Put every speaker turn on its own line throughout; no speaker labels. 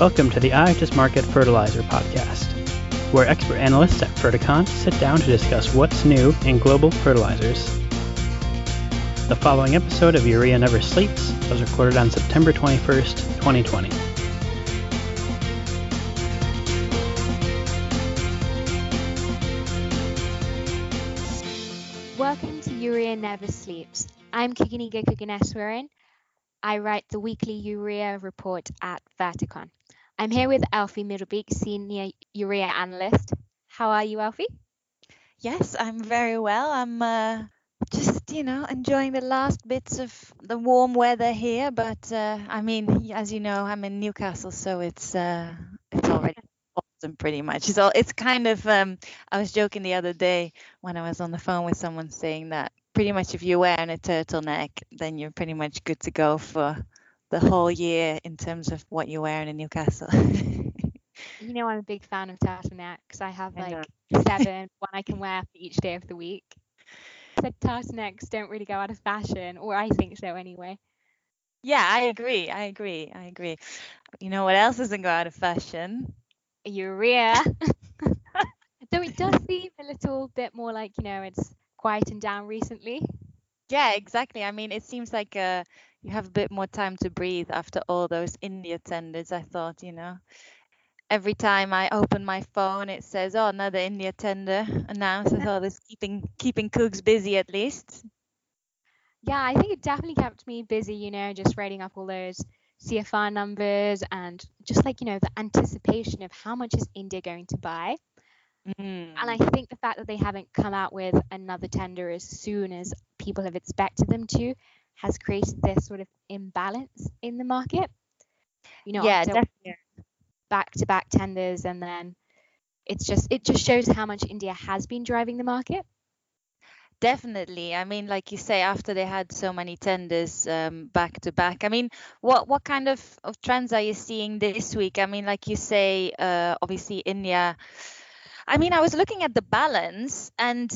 Welcome to the IHS Markit Fertilizer Podcast, where expert analysts at Fertecon sit down to discuss what's new in global fertilizers. The following episode of Urea Never Sleeps was recorded on September 21st, 2020.
Welcome to Urea Never Sleeps. I'm Kuganiga Kuganeswaran. I write the weekly urea report at Fertecon. I'm here with Elfi Middelbeek, Senior Urea Analyst. How are you, Elfi?
Yes, I'm very well. I'm uh, just, you know, enjoying the last bits of the warm weather here. But uh, I mean, as you know, I'm in Newcastle, so it's uh, it's already autumn pretty much. So it's kind of. Um, I was joking the other day when I was on the phone with someone saying that pretty much if you're wearing a turtleneck, then you're pretty much good to go for the whole year in terms of what you're wearing in Newcastle.
you know, I'm a big fan of turtlenecks. I have like I seven, one I can wear for each day of the week. Said turtlenecks don't really go out of fashion, or I think so anyway.
Yeah, I agree. I agree. I agree. You know what else doesn't go out of fashion?
Urea. Though it does seem a little bit more like, you know, it's quietened down recently.
Yeah, exactly. I mean, it seems like uh, you have a bit more time to breathe after all those India tenders. I thought, you know, every time I open my phone, it says, "Oh, another India tender announced." I thought this keeping keeping cooks busy at least.
Yeah, I think it definitely kept me busy. You know, just writing up all those CFR numbers and just like you know the anticipation of how much is India going to buy. Mm. And I think the fact that they haven't come out with another tender as soon as people have expected them to has created this sort of imbalance in the market. You know,
yeah, definitely.
back to back tenders, and then it's just it just shows how much India has been driving the market.
Definitely. I mean, like you say, after they had so many tenders um, back to back. I mean, what what kind of, of trends are you seeing this week? I mean, like you say, uh, obviously India. I mean, I was looking at the balance, and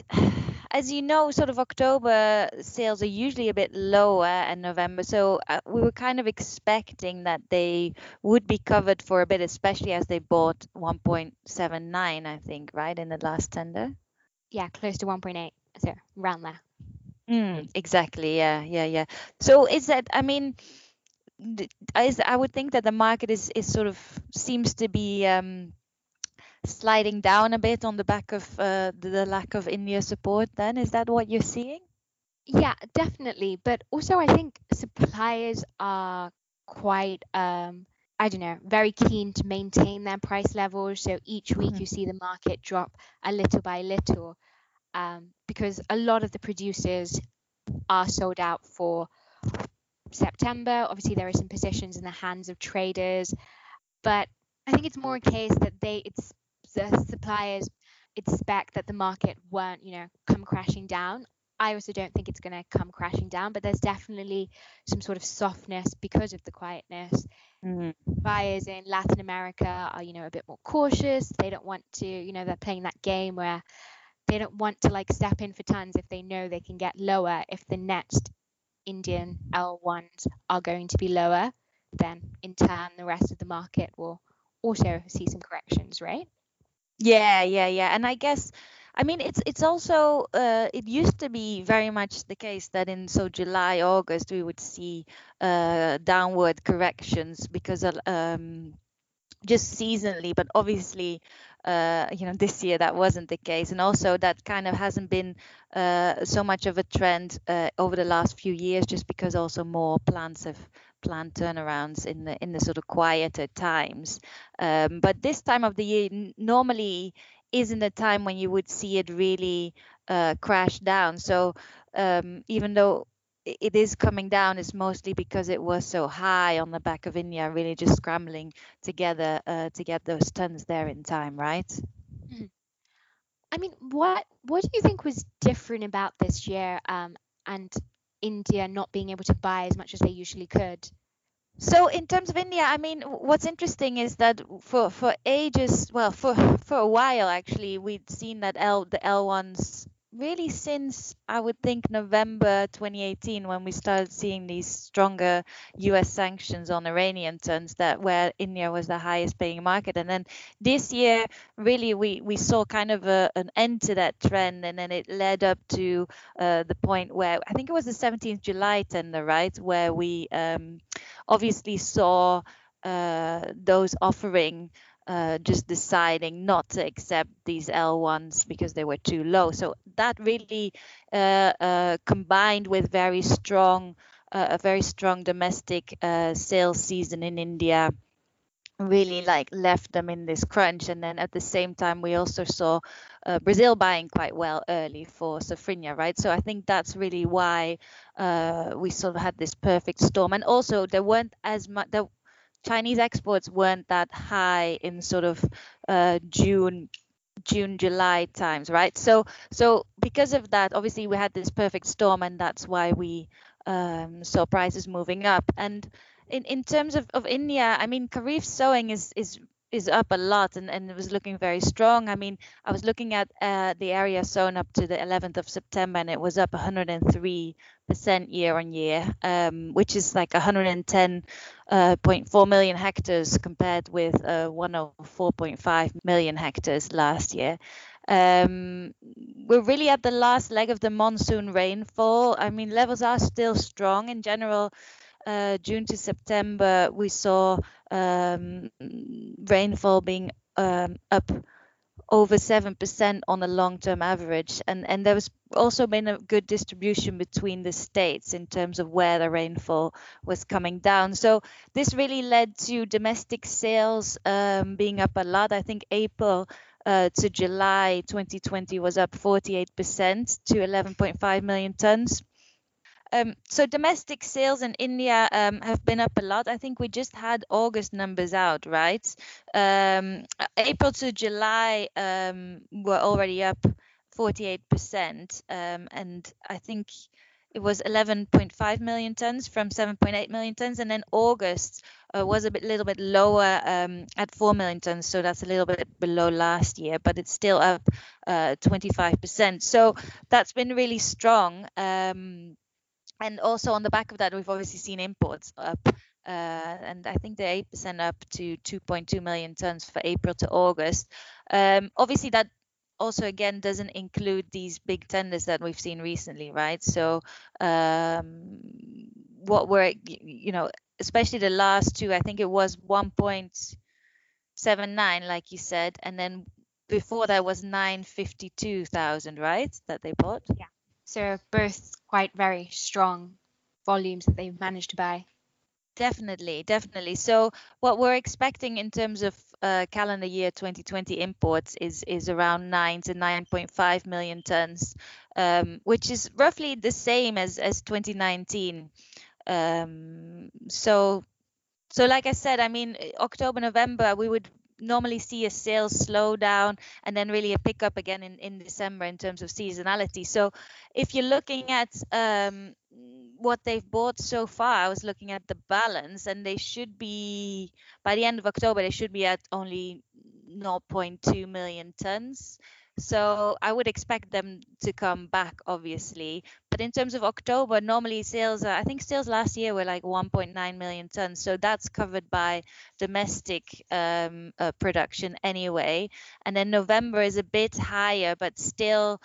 as you know, sort of October sales are usually a bit lower and November. So uh, we were kind of expecting that they would be covered for a bit, especially as they bought 1.79, I think, right, in the last tender.
Yeah, close to 1.8. So around there.
Mm, exactly. Yeah, yeah, yeah. So is that? I mean, I, I would think that the market is is sort of seems to be um, sliding down a bit on the back of uh, the lack of India support then? Is that what you're seeing?
Yeah, definitely. But also, I think suppliers are quite, um, I don't know, very keen to maintain their price levels. So each week mm-hmm. you see the market drop a little by little um, because a lot of the producers are sold out for September. Obviously, there are some positions in the hands of traders, but I think it's more a case that they it's the suppliers expect that the market won't, you know, come crashing down. I also don't think it's going to come crashing down, but there's definitely some sort of softness because of the quietness. Mm-hmm. Buyers in Latin America are, you know, a bit more cautious. They don't want to, you know, they're playing that game where they don't want to like step in for tons if they know they can get lower. If the next Indian L1s are going to be lower, then in turn the rest of the market will also see some corrections, right?
Yeah, yeah, yeah. And I guess I mean it's it's also uh, it used to be very much the case that in so July August we would see uh, downward corrections because um, just seasonally, but obviously uh, you know this year that wasn't the case, and also that kind of hasn't been uh, so much of a trend uh, over the last few years, just because also more plants have planned turnarounds in the in the sort of quieter times. Um, but this time of the year normally isn't a time when you would see it really uh, crash down. So um, even though it is coming down, it's mostly because it was so high on the back of India, really just scrambling together uh, to get those tons there in time, right? Mm-hmm.
I mean, what what do you think was different about this year um, and India not being able to buy as much as they usually could?
So in terms of India, I mean, what's interesting is that for for ages, well, for for a while actually, we'd seen that L the L1s really since I would think November 2018 when we started seeing these stronger US sanctions on Iranian tons that where India was the highest paying market. And then this year really we we saw kind of a, an end to that trend and then it led up to uh, the point where I think it was the 17th July tender right where we um, obviously saw uh, those offering uh, just deciding not to accept these L1s because they were too low. So that really uh, uh, combined with very strong, uh, a very strong domestic sales season in India really like left them in this crunch. And then at the same time we also saw uh, Brazil buying quite well early for safrinha right? So I think that's really why uh, we sort of had this perfect storm. And also there weren't as much there Chinese exports weren't that high in sort of uh, June June July times right? So so because of that obviously we had this perfect storm and that's why we um, saw prices moving up. And in, in terms of, of India I mean Kharif sowing is is is up a lot and, and it was looking very strong. I mean, I was looking at uh, the area sown up to the 11th of September and it was up 103% year on year, um, which is like 110.4 uh, million hectares compared with uh, 104.5 million hectares last year. Um, we're really at the last leg of the monsoon rainfall. I mean, levels are still strong in general uh, June to September, we saw um, rainfall being um, up over 7% on a long-term average. And and there was also been a good distribution between the states in terms of where the rainfall was coming down. So this really led to domestic sales um, being up a lot. I think april uh, to july 2020 was up 48% to 11.5 million tons um, so domestic sales in India um, have been up a lot. I think we just had August numbers out, right? Um, April to July um, were already up 48%, um, and I think it was 11.5 million tons from 7.8 million tons, and then August uh, was a bit, little bit lower um, at 4 million tons, so that's a little bit below last year, but it's still up uh, 25%. So that's been really strong. And also on the back of that, we've obviously seen imports up. Uh, and I think they're 8% up to 2.2 million tons for April to August. Um, obviously, that also again doesn't include these big tenders that we've seen recently, right? So, um, what were you know, especially the last two, I think it was 1.79, like you said, and then before that was 952,000, right? That they bought.
Yeah. So both quite very strong volumes that they've managed to buy.
Definitely, definitely. So what we're expecting in terms of uh, calendar year 2020 imports is is around nine to 9.5 million tons, um, which is roughly the same as as 2019. Um, so so like I said, I mean October November we would normally see a sales slowdown and then really a pickup again in, in December in terms of seasonality. So if you're looking at um, what they've bought so far, I was looking at the balance and they should be by the end of October they should be at only 0.2 million tons. So I would expect them to come back, obviously. But in terms of October, normally sales, I think sales last year were like 1.9 million tons. So that's covered by domestic um, uh, production anyway. And then November is a bit higher, but still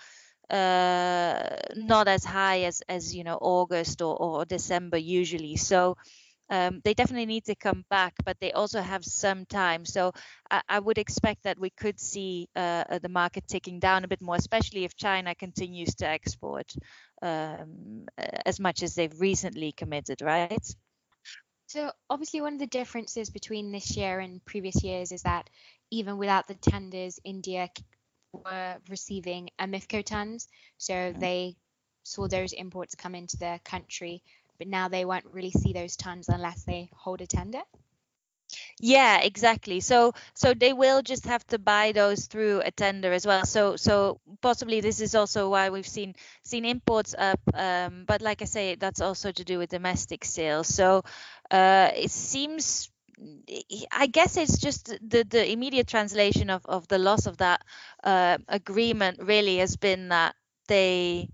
uh, not as high as, as you know, August or, or December usually. So um, they definitely need to come back, but they also have some time. So I, I would expect that we could see uh, uh, the market ticking down a bit more, especially if China continues to export um, as much as they've recently committed, right?
So obviously, one of the differences between this year and previous years is that even without the tenders, India were receiving OMIFCO tons, so mm-hmm. they saw those imports come into the country but now they won't really see those tons unless they hold a tender?
Yeah exactly. So so they will just have to buy those through a tender as well. So so possibly this is also why we've seen seen imports up um, but like i say that's also to do with domestic sales. So uh, it seems I guess it's just the, the immediate translation of, of the loss of that uh, agreement really has been that they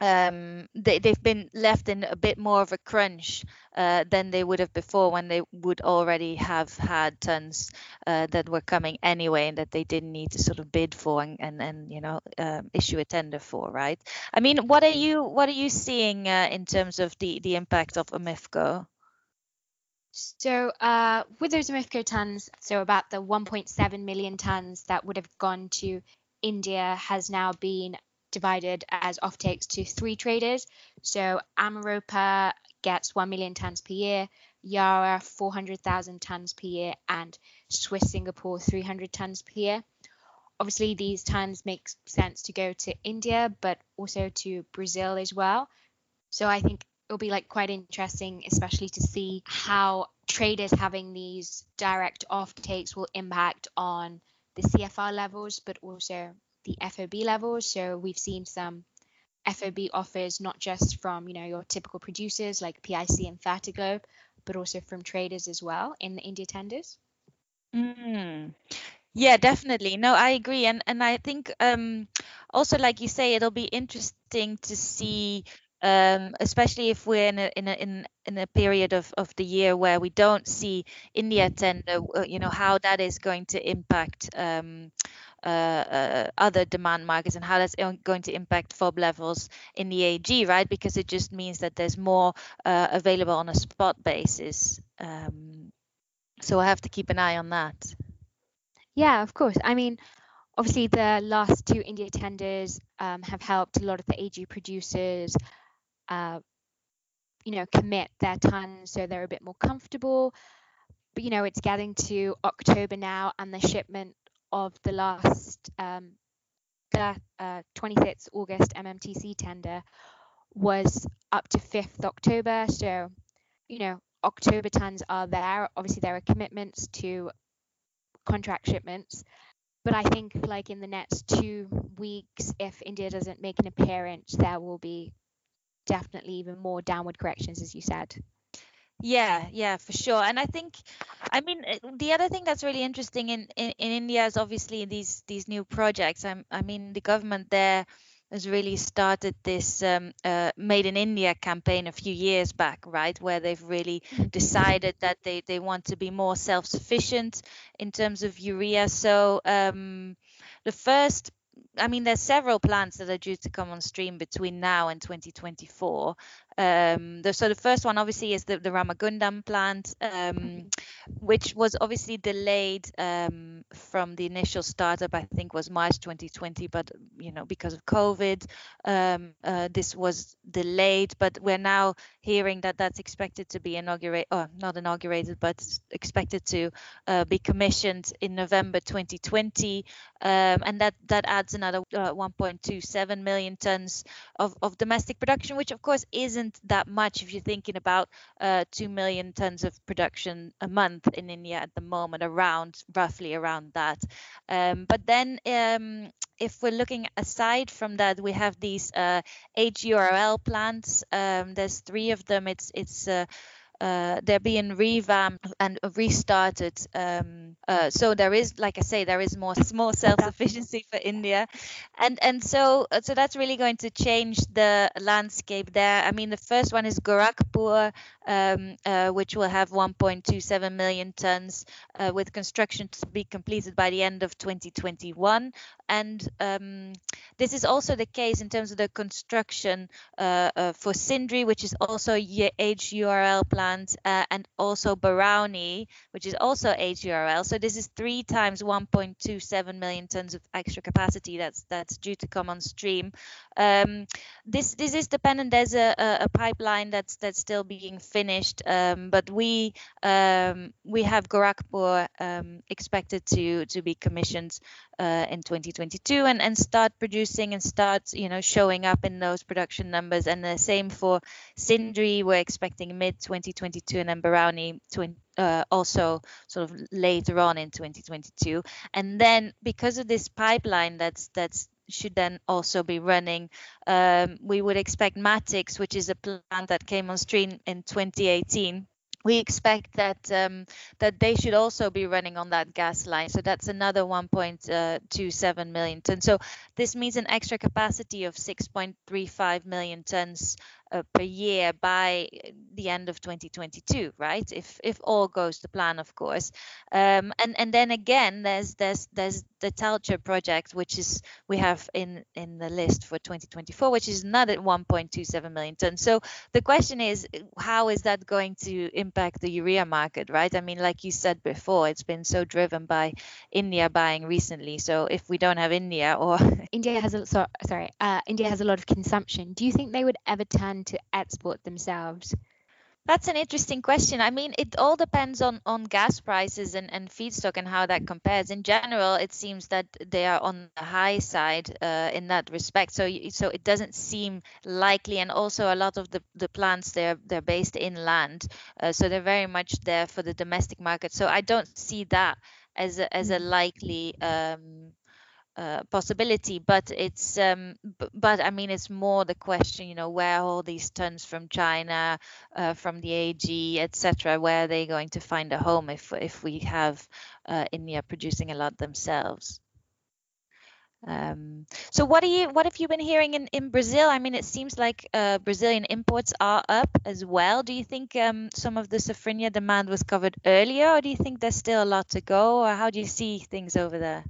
um, they, they've been left in a bit more of a crunch uh, than they would have before when they would already have had tons uh, that were coming anyway and that they didn't need to sort of bid for and, and, and you know um, issue a tender for right? I mean what are you what are you seeing uh, in terms of the the impact of OMIFCO?
So uh, with those OMIFCO tons so about the 1.7 million tons that would have gone to india has now been divided as offtakes to three traders. So Ameropa gets 1 million tons per year, Yara 400,000 tons per year, and Swiss Singapore 300 tons per year. Obviously, these tons make sense to go to India, but also to Brazil as well. So I think it'll be like quite interesting, especially to see how traders having these direct offtakes will impact on the CFR levels, but also the FOB levels. So we've seen some FOB offers not just from you know your typical producers like PIC and Fertiglobe, but also from traders as well in the India tenders.
Mm. Yeah, definitely. No, I agree, and and I think um, also like you say, it'll be interesting to see um, especially if we're in a in a in, in a period of, of the year where we don't see India tender, uh, you know how that is going to impact um, uh, uh, other demand markets and how that's going to impact FOB levels in the AG, right? Because it just means that there's more uh, available on a spot basis. Um, so I have to keep an eye on that.
Yeah, of course. I mean, obviously the last two India tenders um, have helped a lot of the AG producers uh, you know, commit their tons so they're a bit more comfortable. But you know, it's getting to October now, and the shipment of the last um, the uh, 26th August MMTC tender was up to 5th October. So, you know, October tons are there. Obviously, there are commitments to contract shipments. But I think, like in the next two weeks, if India doesn't make an appearance, there will be definitely even more downward corrections, as you said.
Yeah, yeah, for sure. And I think, I mean, eh, the other thing that's really interesting in, in, in India is obviously these these new projects. I, I mean, the government there has really started this um, uh, Made in India campaign a few years back, right? Where they've really mm-hmm. decided that they, they want to be more self sufficient in terms of urea. So um, the first I mean, there's several plants that are due to come on stream between now and 2024. Um, the, so the first one obviously is the, the Ramagundam plant, um, which was obviously delayed um, from the initial startup. I think was March 2020, but you know because of COVID, um, uh, this was delayed. But we're now hearing that that's expected to be inaugurated, or not inaugurated, but expected to uh, be commissioned in November 2020, um, and that that adds another uh, 1.27 million tons of, of domestic production, which of course isn't isn't that much if you're thinking about uh, 2 million tons of production a month in India at the moment, around roughly around that. Um, but then um, if we're looking aside from that, we have these uh, HURL plants. Um, there's three of them. It's it's uh, uh, they're being revamped and restarted. Um, uh, so there is, like I say, there is more more self-sufficiency for India, and and so uh, so that's really going to change the landscape there. I mean, the first one is Gorakhpur, um, uh, which will have 1.27 million tons, uh, with construction to be completed by the end of 2021. And um, this is also the case in terms of the construction uh, for Sindri, which is also HURL plant uh, and also Barauni, which is also HURL. So this is three times 1.27 million tons of extra capacity that's that's due to come on stream. Um, this this is dependent. There's a, a, pipeline that's that's still being finished, um, but we um, we have Gorakhpur um, expected to to be commissioned uh, in 2022 and and start producing and start you know showing up in those production numbers. And the same for Sindri. We're expecting mid 2022, and then Barauni uh, also sort of later on in 2022. And then because of this pipeline that's that's should then also be running. Um, we would expect Matix, which is a plant that came on stream in 2018, we expect that um, that they should also be running on that gas line. So that's another 1.27 uh, million tons. So this means an extra capacity of 6.35 million tons uh, per year by the end of 2022, right? If if all goes to plan, of course. Um, and and then again, there's there's there's the Talcher project, which is we have in in the list for 2024, which is another 1.27 million tons. So the question is, how is that going to impact the urea market, right? I mean, like you said before, it's been so driven by India buying recently. So if we don't have India or
India has a so, sorry, uh, India has a lot of consumption. Do you think they would ever turn to export themselves?
That's an interesting question. I mean, it all depends on, on gas prices and, and feedstock and how that compares. In general, it seems that they are on the high side uh, in that respect. So so it doesn't seem likely. And also, a lot of the, the plants they're they're based inland, uh, so they're very much there for the domestic market. So I don't see that as a, as a mm. likely um, uh, possibility but it's um, b- but i mean it's more the question you know where all these tons from china uh, from the ag etc where are they going to find a home if if we have uh, india producing a lot themselves? Um, so what are you what have you been hearing in, in brazil? I mean it seems like uh, brazilian imports are up as well. Do you think um, some of the safrinha demand was covered earlier or do you think there's still a lot to go or how do you see things over there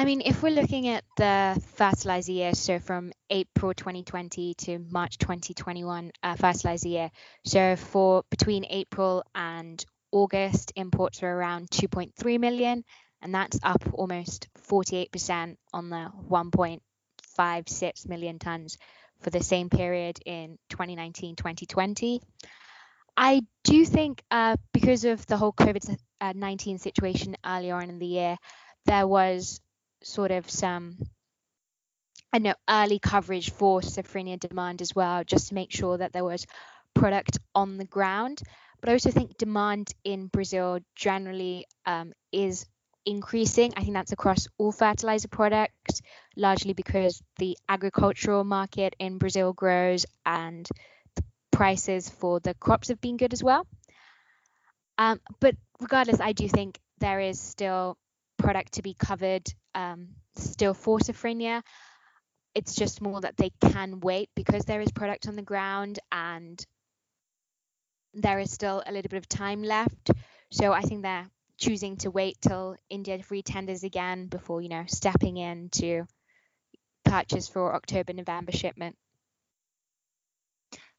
I mean, if we're looking at the fertilizer year, so from April 2020 to March 2021 uh, fertilizer year, so for between April and August, imports were around 2.3 million, and that's up almost 48% on the 1.56 million tons for the same period in 2019 2020. I do think uh, because of the whole COVID uh, 19 situation earlier on in the year, there was sort of some I know early coverage for Safrinha demand as well, just to make sure that there was product on the ground. But I also think demand in Brazil generally um, is increasing. I think that's across all fertilizer products, largely because the agricultural market in Brazil grows and the prices for the crops have been good as well. Um, but regardless, I do think there is still product to be covered um, still for Safrinha. It's just more that they can wait because there is product on the ground and there is still a little bit of time left. So I think they're choosing to wait till India re-tenders again before, you know, stepping in to purchase for October, November shipment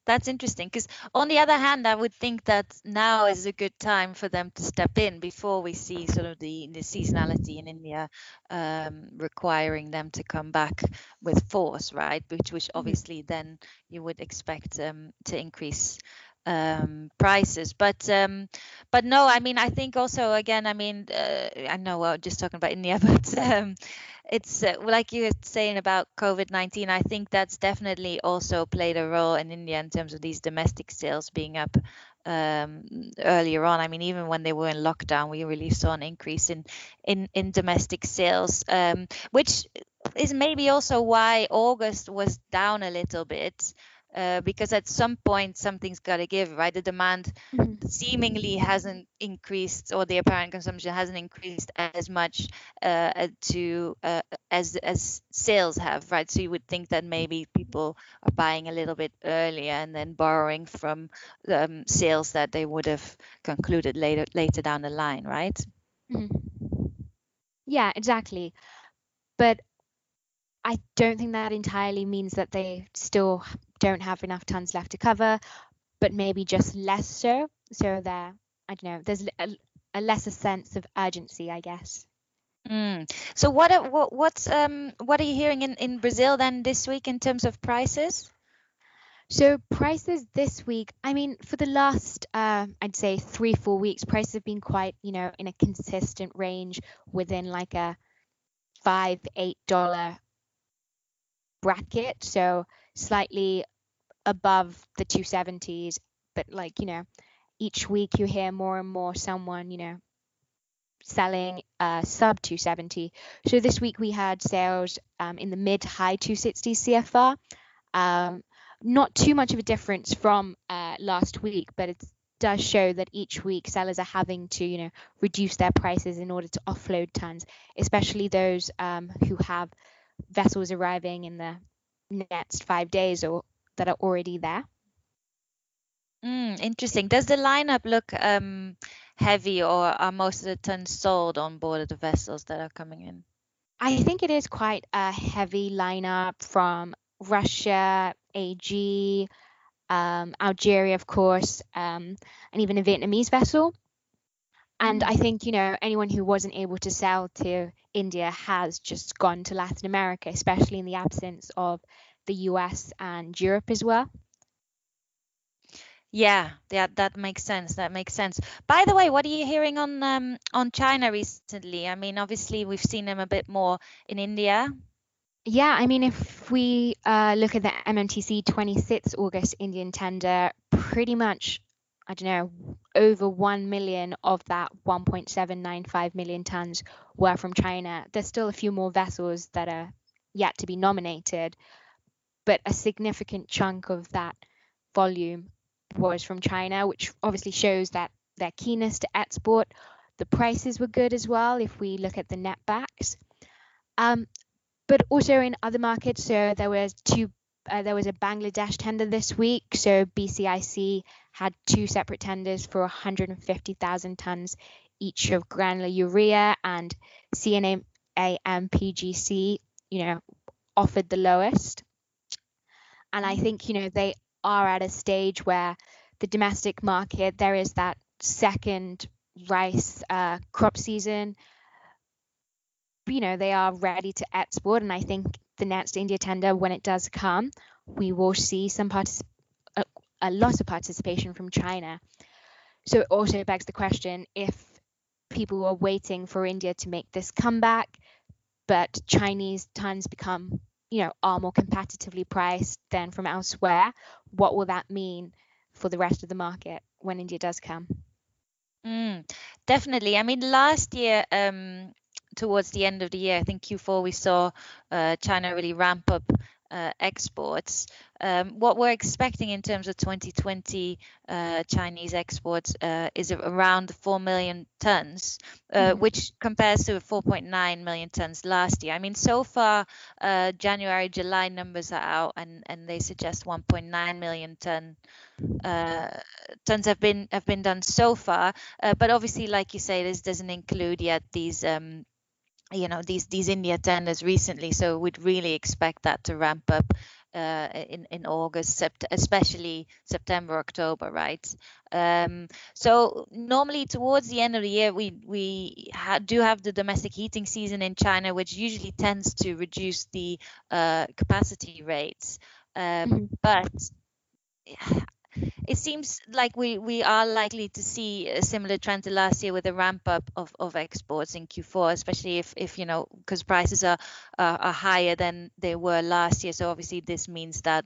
that's interesting because on the other hand i would think that now is a good time for them to step in before we see sort of the, the seasonality in india um, requiring them to come back with force right which which mm-hmm. obviously then you would expect um, to increase um, prices. But um, but no, I mean I think also again I mean uh, I know we're just talking about India, but um, it's uh, like you were saying about COVID nineteen. I think that's definitely also played a role in India in terms of these domestic sales being up um, earlier on. I mean, even when they were in lockdown, we really saw an increase in in, in domestic sales, um, which is maybe also why August was down a little bit uh, because at some point something's got to give, right? The demand mm-hmm. seemingly hasn't increased, or the apparent consumption hasn't increased as much uh, to uh, as as sales have, right? So you would think that maybe people are buying a little bit earlier and then borrowing from um, sales that they would have concluded later later down the line, right?
Mm-hmm. Yeah, exactly. But I don't think that entirely means that they still don't have enough tons left to cover, but maybe just less so. So there, I don't know, there's a, a lesser sense of urgency, I guess.
Mm. So what are, what what's um what are you hearing in in Brazil then this week in terms of prices?
So prices this week, I mean, for the last, uh, I'd say three, four weeks, prices have been quite, you know, in a consistent range within like a five, eight dollar bracket. So slightly above the 270s, but like, you know, each week you hear more and more someone, you know, selling uh, sub 270. So this week we had sales um, in the mid high 260s CFR. Um, not too much of a difference from uh, last week, but it does show that each week sellers are having to, you know, reduce their prices in order to offload tons, especially those um, who have vessels arriving in the next five days or that are already there.
Mm, interesting. Does the lineup look um, heavy, or are most of the tons sold on board of the vessels that are coming in?
I think it is quite a heavy lineup from Russia, AG, um, Algeria, of course, um, and even a Vietnamese vessel. And I think, you know, anyone who wasn't able to sell to India has just gone to Latin America, especially in the absence of the US and Europe as well.
Yeah, yeah, that makes sense. That makes sense. By the way, what are you hearing on um, on China recently? I mean, obviously we've seen them a bit more in India.
Yeah, I mean, if we uh, look at the MMTC 26th August Indian tender, pretty much, I don't know, over 1 million of that 1.795 million tons were from China. There's still a few more vessels that are yet to be nominated, but a significant chunk of that volume was from China, which obviously shows that their keenness to export. The prices were good as well if we look at the netbacks. Um, but also in other markets, so there was two. Uh, there was a Bangladesh tender this week. So BCIC had two separate tenders for 150,000 tons each of granular urea, and CNA MPGC, you know, offered the lowest. And I think you know they are at a stage where the domestic market there is that second rice uh, crop season you know they are ready to export and i think the next india tender when it does come we will see some particip- a, lot of participation from china. So it also begs the question if people are waiting for india to make this comeback but chinese tons become you know are more competitively priced than from elsewhere what will that mean for the rest of the market when india does come?
Mm, definitely. I mean last year um, towards the end of the year i think q4 we saw uh, china really ramp up uh, exports. Um, what we're expecting in terms of 2020 uh, Chinese exports uh, is around 4 million tons, uh, mm-hmm. which compares to 4.9 million tons last year. I mean, so far, uh, January, July numbers are out, and, and they suggest 1.9 million ton uh, tons have been have been done so far. but obviously, like you say, this doesn't include yet these. Um, you know these these India tenders recently, so we'd really expect that to ramp up uh, in in August, sept- especially September, October, right? Um, so normally towards the end of the year, we we ha- do have the domestic heating season in China, which usually tends to reduce the uh, capacity rates. Um, mm-hmm. But seems like we, we are likely to see a similar trend to last year with a ramp up of, of exports in Q4, especially if, if you know, because prices are, uh, are higher than they were last year. So obviously this means that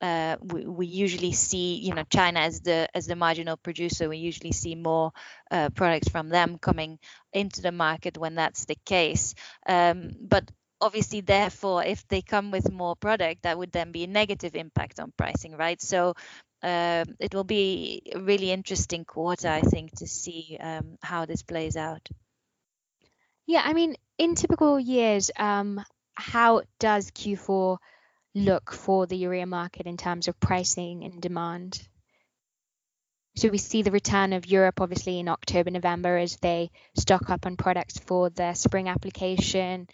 uh, we, we usually see, you know, China as the as the marginal producer. We usually see more uh, products from them coming into the market when that's the case. Um, but obviously therefore if they come with more product that would then be a negative impact on pricing right so um, it will be a really interesting quarter, I think, to see um, how this plays out.
Yeah, I mean, in typical years, um, how does Q4 look for the urea market in terms of pricing and demand? So we see the return of Europe obviously in October, November as they stock up on products for their spring application.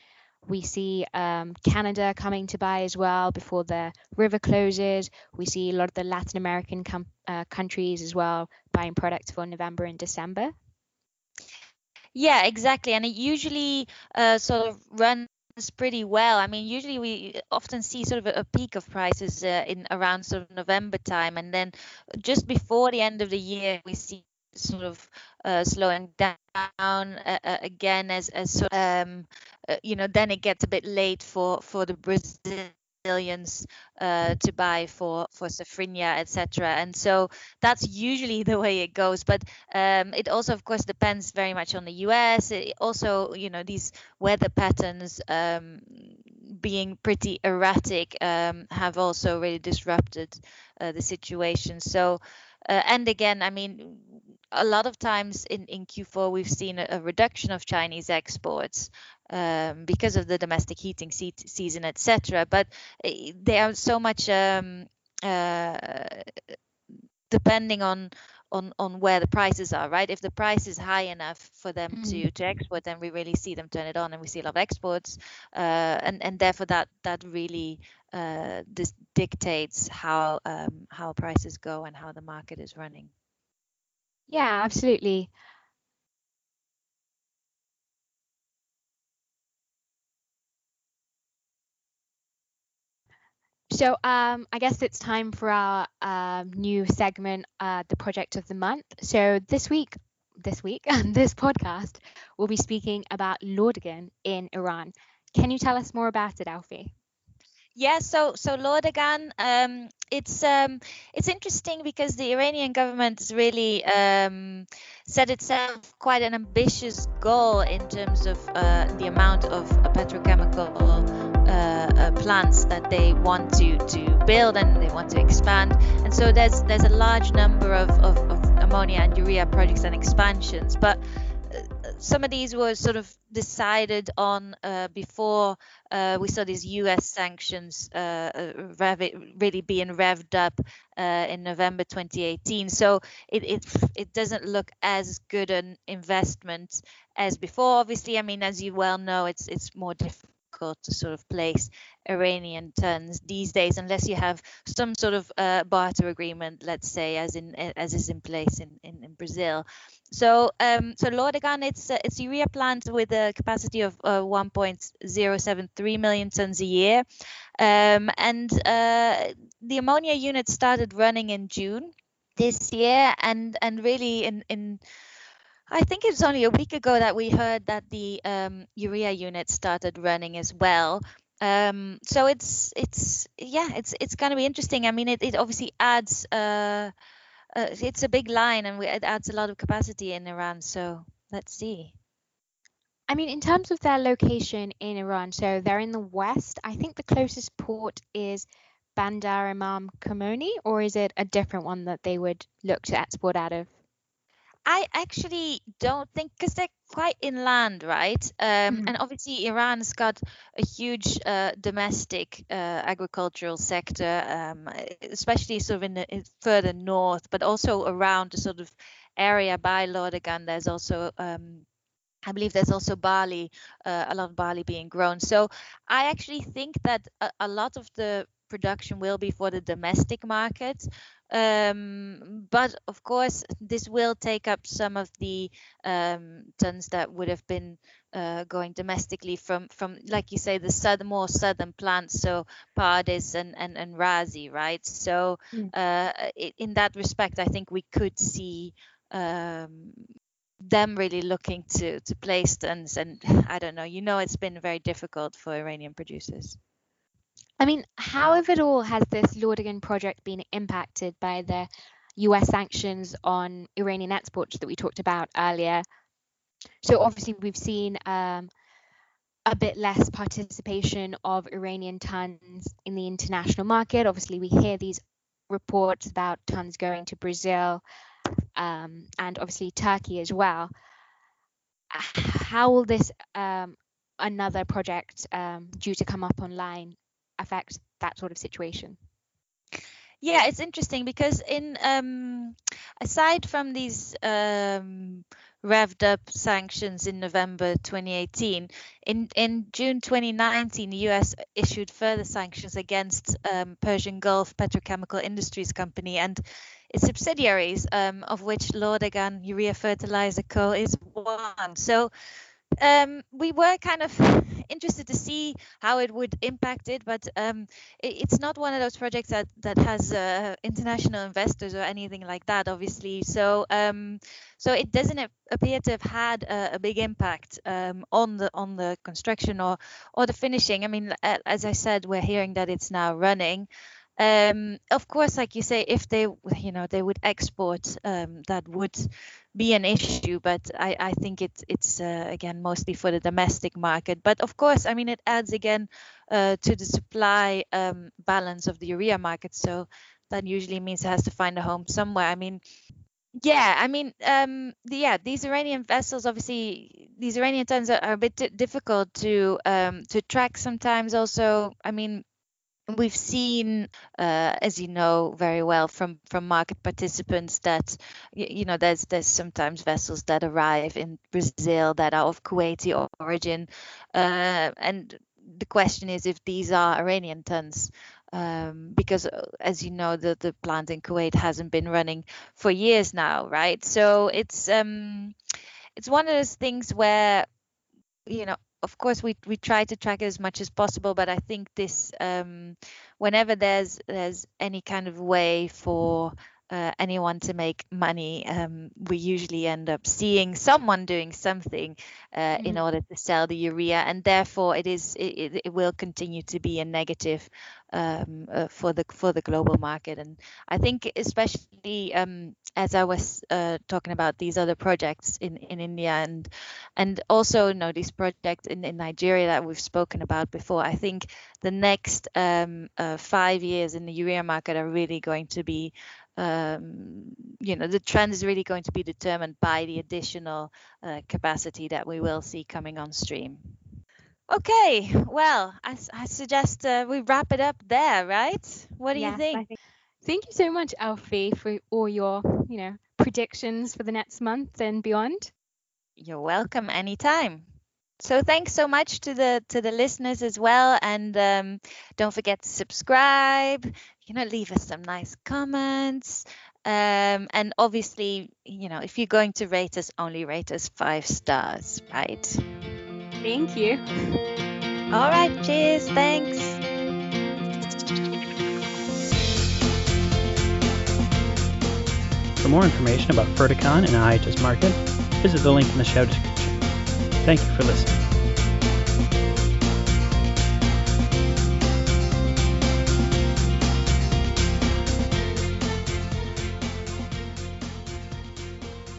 We see um, Canada coming to buy as well before the river closes. We see a lot of the Latin American com- uh, countries as well buying products for November and December.
Yeah, exactly. And it usually uh, sort of runs pretty well. I mean, usually we often see sort of a, a peak of prices uh, in around sort of November time, and then just before the end of the year, we see sort of uh, slowing down uh, uh, again as as of, um, uh, you know then it gets a bit late for for the Brazilians uh, to buy for for safrinha etc and so that's usually the way it goes. But um, it also of course depends very much on the US it also you know these weather patterns um, being pretty erratic um, have also really disrupted uh, the situation. So Uh, and again, I mean, a lot of times in, in Q4 we've seen a, a reduction of Chinese exports um, because of the domestic heating se- season, etc. But eh, they are so much um, uh, depending on on on where the prices are right if the price is high enough for them mm. to to export then we really see them turn it on and we see a lot of exports uh, and and therefore that that really uh, this dictates how um, how prices go and how the market is running
yeah absolutely So um, I guess it's time for our um, new segment, uh, the project of the month. So this week, this week, this podcast, we'll be speaking about Lordegan in Iran. Can you tell us more about it, Elfi?
Yeah, so so Lordegan, um, it's um, it's interesting because the Iranian government has really um, set itself quite an ambitious goal in terms of uh, the amount of uh, petrochemical uh, uh, plants that they want to to build and they want to expand. And so there's there's a large number of, of, of ammonia and urea projects and expansions, but some of these were sort of decided on uh, before uh, we saw these U.S. sanctions uh, rev- really being revved up in November 2018. So it, it it doesn't look as good an investment as before. Obviously, I mean, as you well know, it's it's more difficult difficult to sort of place Iranian tons these days unless you have some sort of uh, barter agreement, let's say, as in as is in place in, in, in Brazil. So um, so Lordegan, it's uh, it's urea plant with a capacity of uh, 1.073 million tons a year, um, and uh, the ammonia unit started running in June this year, and and really in in I think it was only a week ago that we heard that the um, urea unit started running as well. Um, so it's it's yeah it's it's going to be interesting. I mean it, it obviously adds uh, uh, it's a big line and we, it adds a lot of capacity in Iran. So let's see.
I mean, in terms of their location in Iran, so they're in the west. I think the closest port is Bandar Imam Khomeini, or is it a different one that they would look to export out of?
I actually don't think because they're quite inland, right? Um, mm-hmm. And obviously, Iran's got a huge uh, domestic uh, agricultural sector, um, especially sort of in the in further north, but also around the sort of area by Lordegan. There's also um, I believe there's also barley, uh, a lot of barley being grown. So I actually think that a, a lot of the production will be for the domestic market. Um, but of course, this will take up some of the um, tons that would have been uh, going domestically from, from, like you say, the southern, more southern plants, so Pardis and, and, and Razi, right? So mm. uh, in that respect, I think we could see um, them really looking to, to place tons. And I don't know, you know, it's been very difficult for Iranian producers.
I mean, how, if at all, has this Lordegan project been impacted by the US sanctions on Iranian exports that we talked about earlier? So, obviously, we've seen um, a bit less participation of Iranian tons in the international market. Obviously, we hear these reports about tons going to Brazil um, and obviously Turkey as well. How will this um, another project um, due to come up online affect that sort of situation?
Yeah, it's interesting because in um, aside from these um, revved up sanctions in November 2018, in in June 2019, the U.S. issued further sanctions against um, Persian Gulf Petrochemical Industries Company and its subsidiaries, um, of which Lordegan Urea Fertilizer Co. is one. So um, we were kind of interested to see how it would impact it, but um, it, it's not one of those projects that that has uh, international investors or anything like that, obviously. So um, so it doesn't appear to have had a, a big impact um, on the on the construction or or the finishing. I mean, as I said, we're hearing that it's now running. Um, of course, like you say, if they, you know, they would export, um, that would be an issue. But I, I think it, it's uh, again mostly for the domestic market. But of course, I mean, it adds again uh, to the supply um, balance of the urea market. So that usually means it has to find a home somewhere. I mean, yeah, I mean, um, the, yeah, these Iranian vessels, obviously, these Iranian tons are, are a bit difficult to um, to track sometimes. Also, I mean, we've seen, uh, as you know very well from from market participants, that you know there's there's sometimes vessels that arrive in Brazil that are of Kuwaiti origin, uh, and the question is if these are Iranian tons um, because uh, as you know the the plant in Kuwait hasn't been running for years now right? So it's um it's one of those things where you know of course we we try to track it as much as possible but I think this um whenever there's there's any kind of way for uh, anyone to make money, um, we usually end up seeing someone doing something uh, mm-hmm. in order to sell the urea, and therefore it is it, it will continue to be a negative um, uh, for the for the global market. And I think especially um, as I was uh, talking about these other projects in, in India and and also you know these projects in, in Nigeria that we've spoken about before. I think the next um, uh, five years in the urea market are really going to be um, you know the trend is really going to be determined by the additional uh, capacity that we will see coming on stream. Okay, well, I, I suggest uh, we wrap it up there, right? What do yes, you think? think?
Thank you so much, Elfi, for all your you know predictions for the next month and beyond.
You're welcome anytime. So thanks so much to the to the listeners as well, and um, don't forget to subscribe, you know, leave us some nice comments. Um, and obviously, you know, if you're going to rate us, only rate us five stars, right?
Thank you.
All right, cheers. Thanks.
For more information about Fertecon and IHS Markit, visit the link in the show description. Thank you for listening.